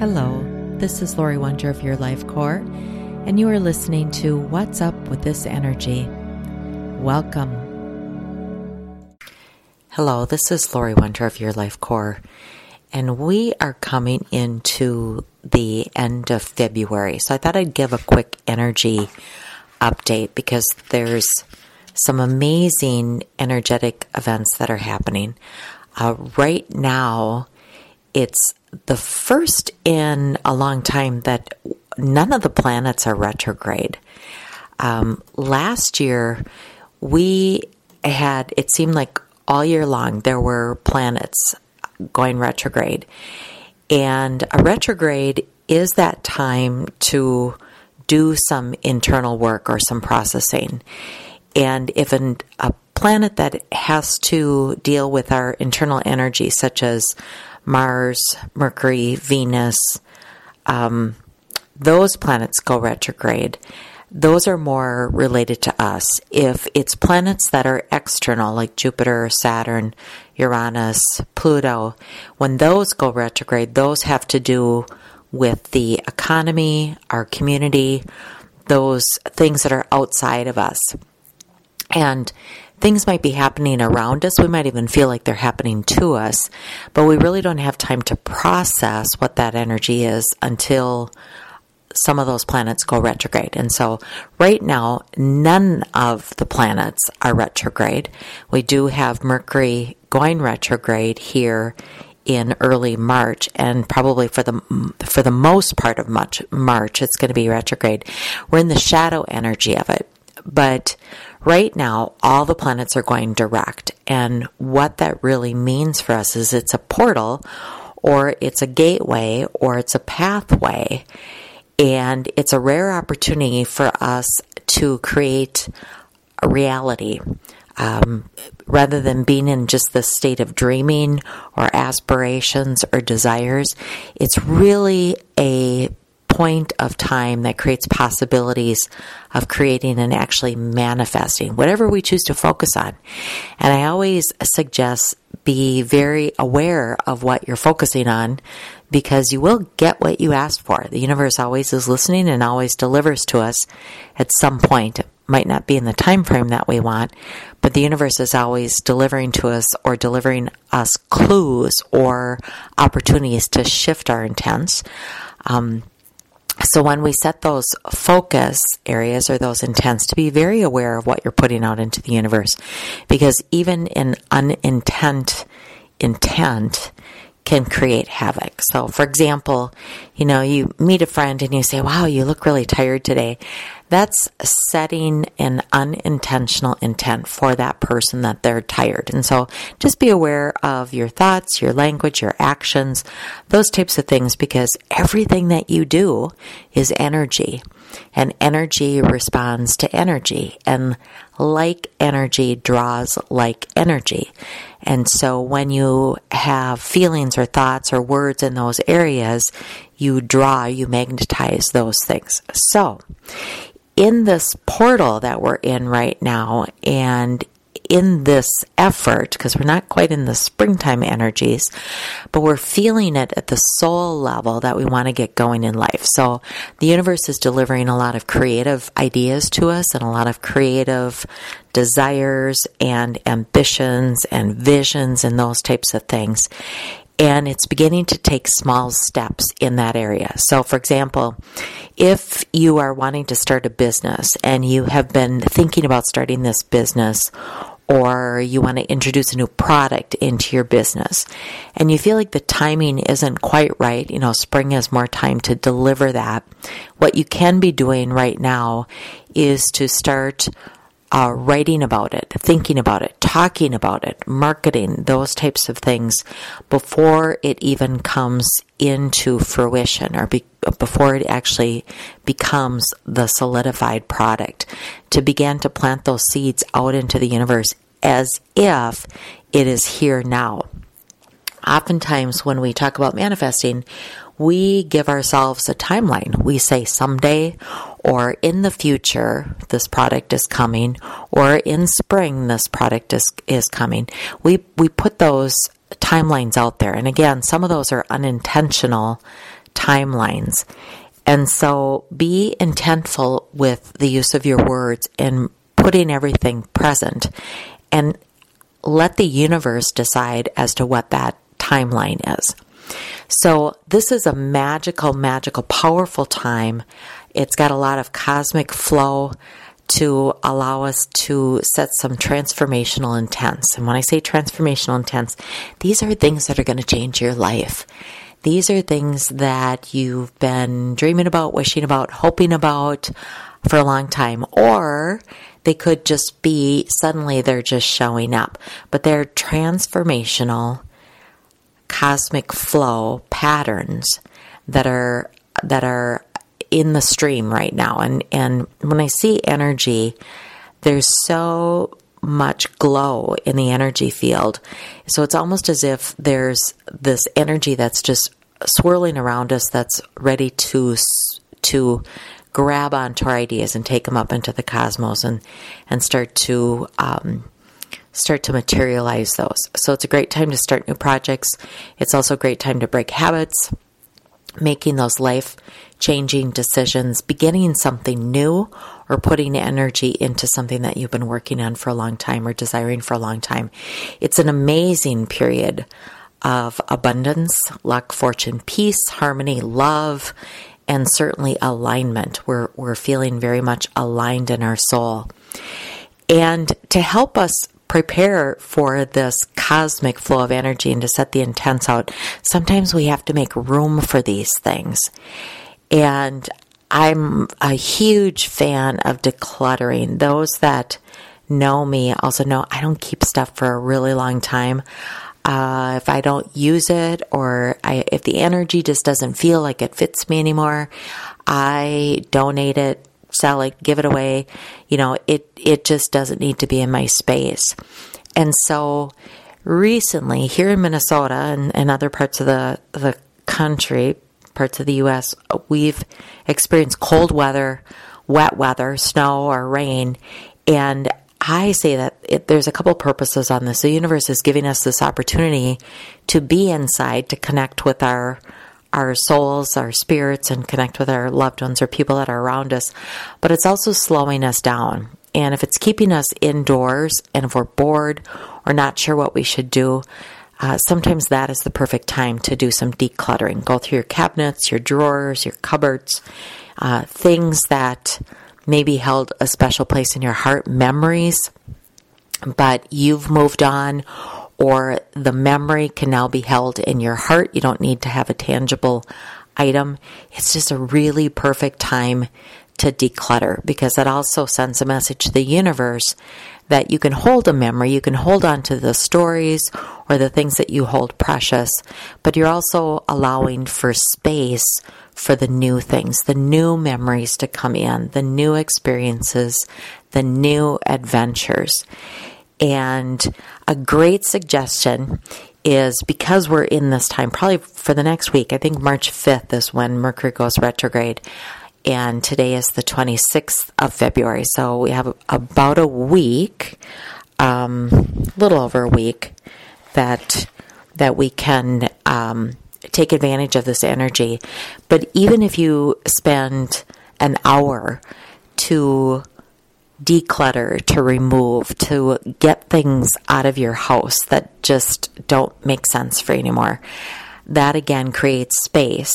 Hello, this is Laurie Wondra of Your Life Core, and you are listening to What's Up with This Energy. Welcome. Hello, this is Laurie Wondra of Your Life Core, and we are coming into the end of February. So I thought I'd give a quick energy update because there's some amazing energetic events that are happening. Uh, right now, it's the first in a long time that none of the planets are retrograde. Um, last year, we had, it seemed like all year long, there were planets going retrograde. And a retrograde is that time to do some internal work or some processing. And if an, a planet that has to deal with our internal energy, such as Mars, Mercury, Venus, um, those planets go retrograde. Those are more related to us. If it's planets that are external, like Jupiter, Saturn, Uranus, Pluto, when those go retrograde, those have to do with the economy, our community, those things that are outside of us. And things might be happening around us. We might even feel like they're happening to us, but we really don't have time to process what that energy is until some of those planets go retrograde. And so right now, none of the planets are retrograde. We do have Mercury going retrograde here in early March and probably for the for the most part of much March it's going to be retrograde. We're in the shadow energy of it. But right now, all the planets are going direct. And what that really means for us is it's a portal or it's a gateway or it's a pathway. And it's a rare opportunity for us to create a reality. Um, rather than being in just the state of dreaming or aspirations or desires, it's really a point of time that creates possibilities of creating and actually manifesting whatever we choose to focus on. And I always suggest be very aware of what you're focusing on because you will get what you asked for. The universe always is listening and always delivers to us at some point. It might not be in the time frame that we want, but the universe is always delivering to us or delivering us clues or opportunities to shift our intents. Um, so when we set those focus areas or those intents to be very aware of what you're putting out into the universe because even in unintent intent can create havoc. So for example, you know, you meet a friend and you say, "Wow, you look really tired today." that's setting an unintentional intent for that person that they're tired. And so just be aware of your thoughts, your language, your actions, those types of things, because everything that you do is energy. And energy responds to energy. And like energy draws like energy. And so when you have feelings or thoughts or words in those areas, you draw, you magnetize those things. So in this portal that we're in right now and in this effort, because we're not quite in the springtime energies, but we're feeling it at the soul level that we want to get going in life. So the universe is delivering a lot of creative ideas to us and a lot of creative desires and ambitions and visions and those types of things and it's beginning to take small steps in that area. So, for example, if you are wanting to start a business and you have been thinking about starting this business, or you want to introduce a new product into your business and you feel like the timing isn't quite right, you know, spring has more time to deliver that. What you can be doing right now is to start uh, writing about it, thinking about it, talking about it, marketing, those types of things before it even comes into fruition or be, before it actually becomes the solidified product. To begin to plant those seeds out into the universe as if it is here now. Oftentimes, when we talk about manifesting, we give ourselves a timeline. We say someday or in the future this product is coming or in spring this product is is coming. We we put those timelines out there. And again, some of those are unintentional timelines. And so be intentful with the use of your words and putting everything present and let the universe decide as to what that timeline is. So this is a magical, magical, powerful time. It's got a lot of cosmic flow to allow us to set some transformational intents. And when I say transformational intents, these are things that are going to change your life. These are things that you've been dreaming about, wishing about, hoping about for a long time, or they could just be suddenly they're just showing up, but they're transformational cosmic flow patterns that are that are in the stream right now and and when I see energy there's so much glow in the energy field so it's almost as if there's this energy that's just swirling around us that's ready to to grab onto our ideas and take them up into the cosmos and and start to um, start to materialize those. So it's a great time to start new projects. It's also a great time to break habits, making those life changing decisions, beginning something new, or putting energy into something that you've been working on for a long time or desiring for a long time. It's an amazing period of abundance, luck, fortune, peace, harmony, love, and certainly alignment. We're, we're feeling very much aligned in our soul. And to help us prepare for this cosmic flow of energy and to set the intents out, sometimes we have to make room for these things. And I'm a huge fan of decluttering. Those that know me also know I don't keep stuff for a really long time. Uh, if I don't use it or I, if the energy just doesn't feel like it fits me anymore, I donate it, sell it, give it away. You know, it, it just doesn't need to be in my space. And so recently here in Minnesota and, and other parts of the, the country, parts of the U.S., we've experienced cold weather, wet weather, snow or rain. And I say that it, there's a couple purposes on this. The universe is giving us this opportunity to be inside, to connect with our our souls, our spirits, and connect with our loved ones or people that are around us. But it's also slowing us down. And if it's keeping us indoors, and if we're bored or not sure what we should do, uh, sometimes that is the perfect time to do some decluttering. Go through your cabinets, your drawers, your cupboards, uh, things that maybe held a special place in your heart, memories, but you've moved on, or the memory can now be held in your heart. You don't need to have a tangible item. It's just a really perfect time to declutter because it also sends a message to the universe that you can hold a memory, you can hold on to the stories or the things that you hold precious, but you're also allowing for space for the new things, the new memories to come in, the new experiences, the new adventures. And a great suggestion is because we're in this time, probably for the next week, I think March 5th is when Mercury goes retrograde. And today is the 26th of February. So we have about a week, um, a little over a week, that that we can um, take advantage of this energy. But even if you spend an hour to declutter, to remove, to get things out of your house that just don't make sense for you anymore, that again creates space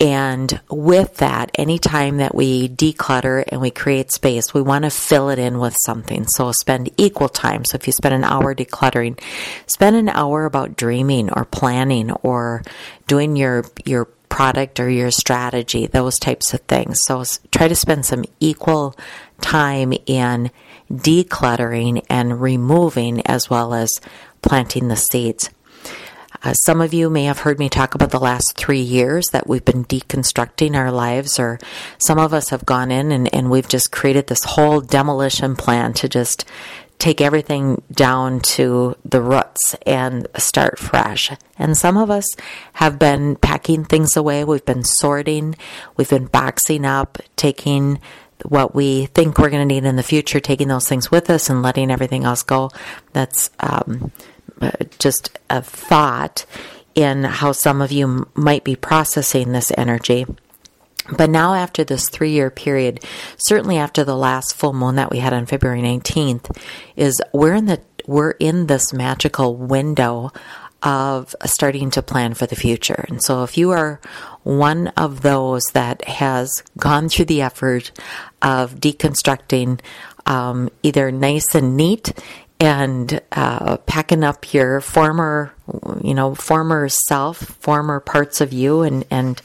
and with that, anytime that we declutter and we create space, we want to fill it in with something. So spend equal time. So if you spend an hour decluttering, spend an hour about dreaming or planning or doing your, your product or your strategy, those types of things. So try to spend some equal time in decluttering and removing as well as planting the seeds. Uh, some of you may have heard me talk about the last three years that we've been deconstructing our lives, or some of us have gone in and, and we've just created this whole demolition plan to just take everything down to the roots and start fresh. And some of us have been packing things away. We've been sorting. We've been boxing up, taking what we think we're going to need in the future, taking those things with us and letting everything else go. That's um, just a thought in how some of you might be processing this energy. But now, after this three year period, certainly after the last full moon that we had on February 19th, is we're in the we're in this magical window of starting to plan for the future. And so, if you are one of those that has gone through the effort of deconstructing um, either nice and neat and uh, packing up your former, you know, former self, former parts of you, and and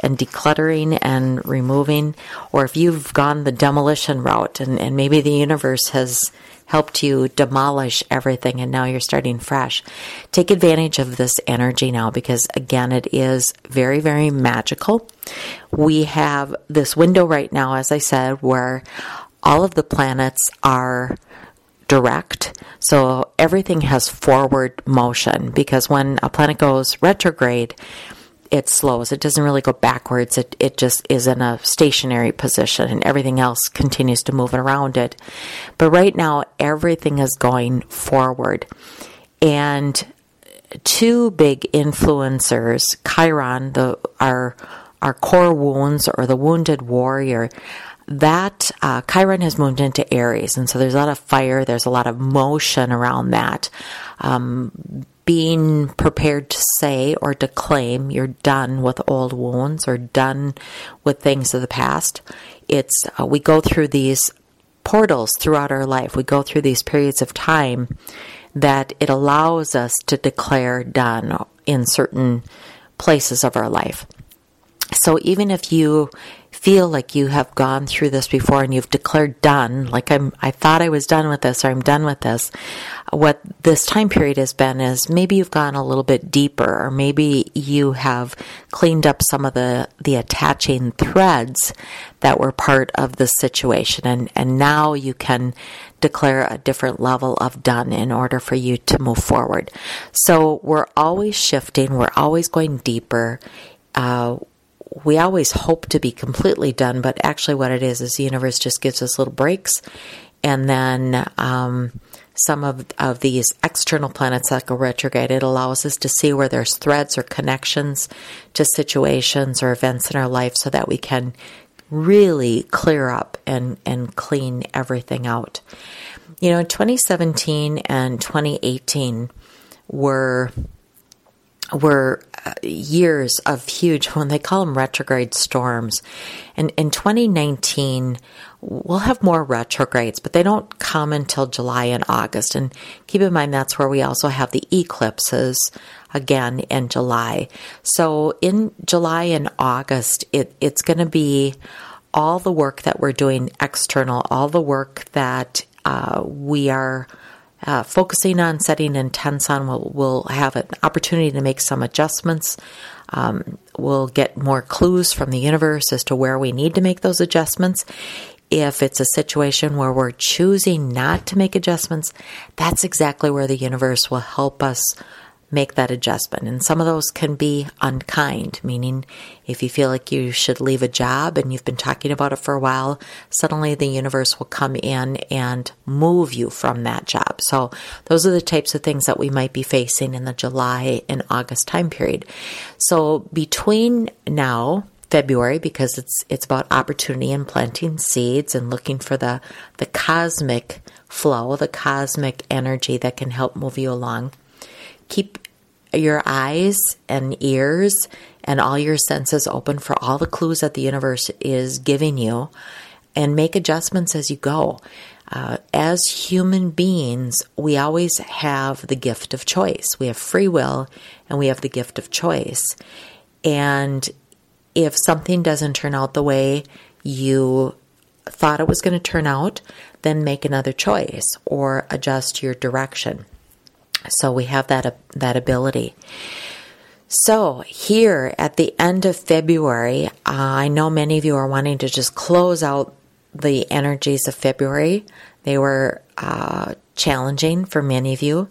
and decluttering and removing, or if you've gone the demolition route, and and maybe the universe has helped you demolish everything and now you're starting fresh. Take advantage of this energy now because again, it is very, very magical. We have this window right now, as I said, where all of the planets are direct. So everything has forward motion because when a planet goes retrograde, it slows. It doesn't really go backwards. It, it just is in a stationary position and everything else continues to move around it. But right now, everything is going forward. And two big influencers, Chiron, the, our, our core wounds or the wounded warrior, that uh, Chiron has moved into Aries, and so there's a lot of fire, there's a lot of motion around that. Um, being prepared to say or to claim you're done with old wounds or done with things of the past. It's uh, we go through these portals throughout our life. We go through these periods of time that it allows us to declare done in certain places of our life. So even if you feel like you have gone through this before and you've declared done, like I'm, I thought I was done with this or I'm done with this. What this time period has been is maybe you've gone a little bit deeper or maybe you have cleaned up some of the, the attaching threads that were part of the situation and, and now you can declare a different level of done in order for you to move forward. So we're always shifting, we're always going deeper. Uh, we always hope to be completely done, but actually, what it is is the universe just gives us little breaks, and then um, some of of these external planets that go retrograde, it allows us to see where there's threads or connections to situations or events in our life, so that we can really clear up and and clean everything out. You know, 2017 and 2018 were were uh, years of huge, when they call them retrograde storms. And in 2019, we'll have more retrogrades, but they don't come until July and August. And keep in mind, that's where we also have the eclipses again in July. So in July and August, it, it's going to be all the work that we're doing external, all the work that uh, we are uh, focusing on setting intents on. We'll, we'll have an opportunity to make some adjustments. Um, we'll get more clues from the universe as to where we need to make those adjustments. If it's a situation where we're choosing not to make adjustments, that's exactly where the universe will help us make that adjustment. And some of those can be unkind, meaning if you feel like you should leave a job and you've been talking about it for a while, suddenly the universe will come in and move you from that job. So those are the types of things that we might be facing in the July and August time period. So between now, February because it's it's about opportunity and planting seeds and looking for the the cosmic flow, the cosmic energy that can help move you along keep your eyes and ears and all your senses open for all the clues that the universe is giving you and make adjustments as you go. Uh, as human beings, we always have the gift of choice. We have free will and we have the gift of choice. And if something doesn't turn out the way you thought it was going to turn out, then make another choice or adjust your direction. So we have that that ability. So here at the end of February, uh, I know many of you are wanting to just close out the energies of February. They were uh, challenging for many of you,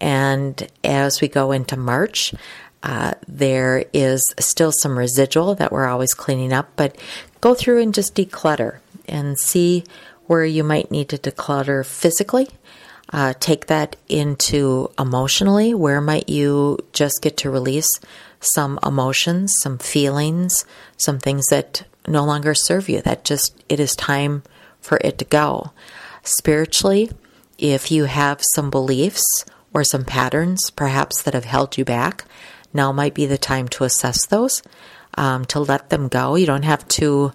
and as we go into March. Uh, there is still some residual that we're always cleaning up, but go through and just declutter and see where you might need to declutter physically Uh, take that into emotionally. Where might you just get to release some emotions, some feelings, some things that no longer serve you? That just, it is time for it to go. Spiritually, if you have some beliefs or some patterns perhaps that have held you back, now might be the time to assess those, um, to let them go. You don't have to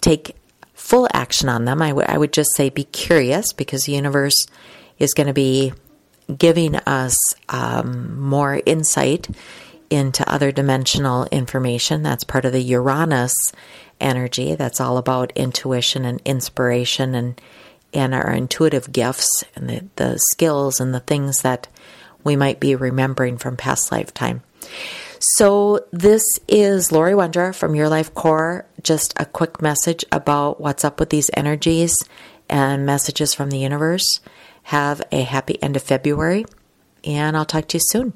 take full action on them. I, w- I would just say be curious because the universe is going to be giving us um, more insight into other dimensional information. That's part of the Uranus energy. That's all about intuition and inspiration and and our intuitive gifts and the, the skills and the things that we might be remembering from past lifetime. So, this is Laurie Wondra from Your Life Core. Just a quick message about what's up with these energies and messages from the universe. Have a happy end of February, and I'll talk to you soon.